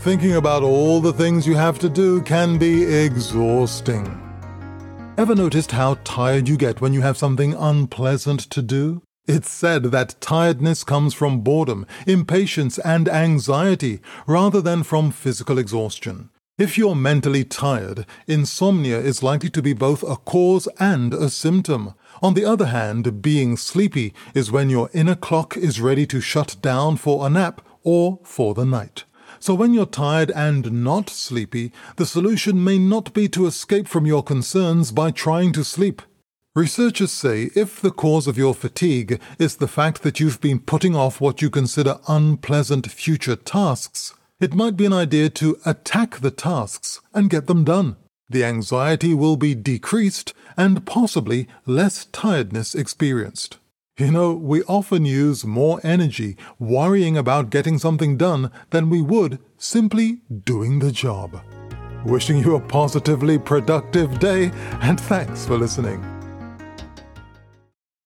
Thinking about all the things you have to do can be exhausting. Ever noticed how tired you get when you have something unpleasant to do? It's said that tiredness comes from boredom, impatience, and anxiety rather than from physical exhaustion. If you're mentally tired, insomnia is likely to be both a cause and a symptom. On the other hand, being sleepy is when your inner clock is ready to shut down for a nap or for the night. So when you're tired and not sleepy, the solution may not be to escape from your concerns by trying to sleep. Researchers say if the cause of your fatigue is the fact that you've been putting off what you consider unpleasant future tasks, it might be an idea to attack the tasks and get them done. The anxiety will be decreased and possibly less tiredness experienced. You know, we often use more energy worrying about getting something done than we would simply doing the job. Wishing you a positively productive day, and thanks for listening.